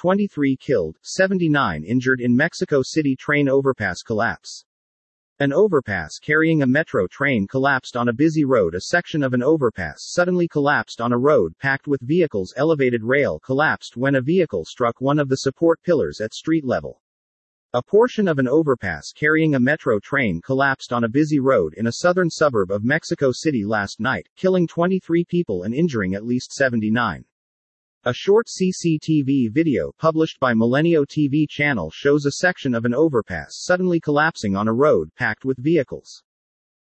23 killed, 79 injured in Mexico City train overpass collapse. An overpass carrying a metro train collapsed on a busy road. A section of an overpass suddenly collapsed on a road packed with vehicles. Elevated rail collapsed when a vehicle struck one of the support pillars at street level. A portion of an overpass carrying a metro train collapsed on a busy road in a southern suburb of Mexico City last night, killing 23 people and injuring at least 79. A short CCTV video published by Milenio TV channel shows a section of an overpass suddenly collapsing on a road packed with vehicles.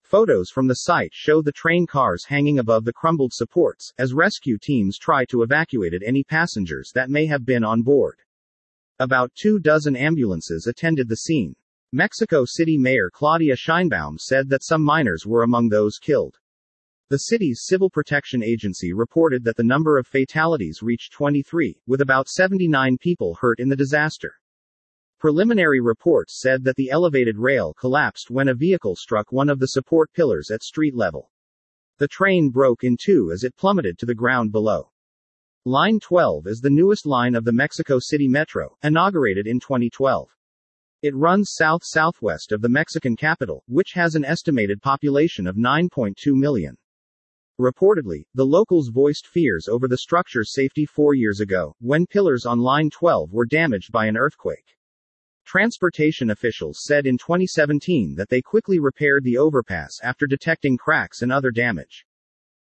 Photos from the site show the train cars hanging above the crumbled supports, as rescue teams try to evacuate any passengers that may have been on board. About two dozen ambulances attended the scene. Mexico City Mayor Claudia Sheinbaum said that some minors were among those killed. The city's Civil Protection Agency reported that the number of fatalities reached 23, with about 79 people hurt in the disaster. Preliminary reports said that the elevated rail collapsed when a vehicle struck one of the support pillars at street level. The train broke in two as it plummeted to the ground below. Line 12 is the newest line of the Mexico City Metro, inaugurated in 2012. It runs south-southwest of the Mexican capital, which has an estimated population of 9.2 million. Reportedly, the locals voiced fears over the structure's safety four years ago, when pillars on Line 12 were damaged by an earthquake. Transportation officials said in 2017 that they quickly repaired the overpass after detecting cracks and other damage.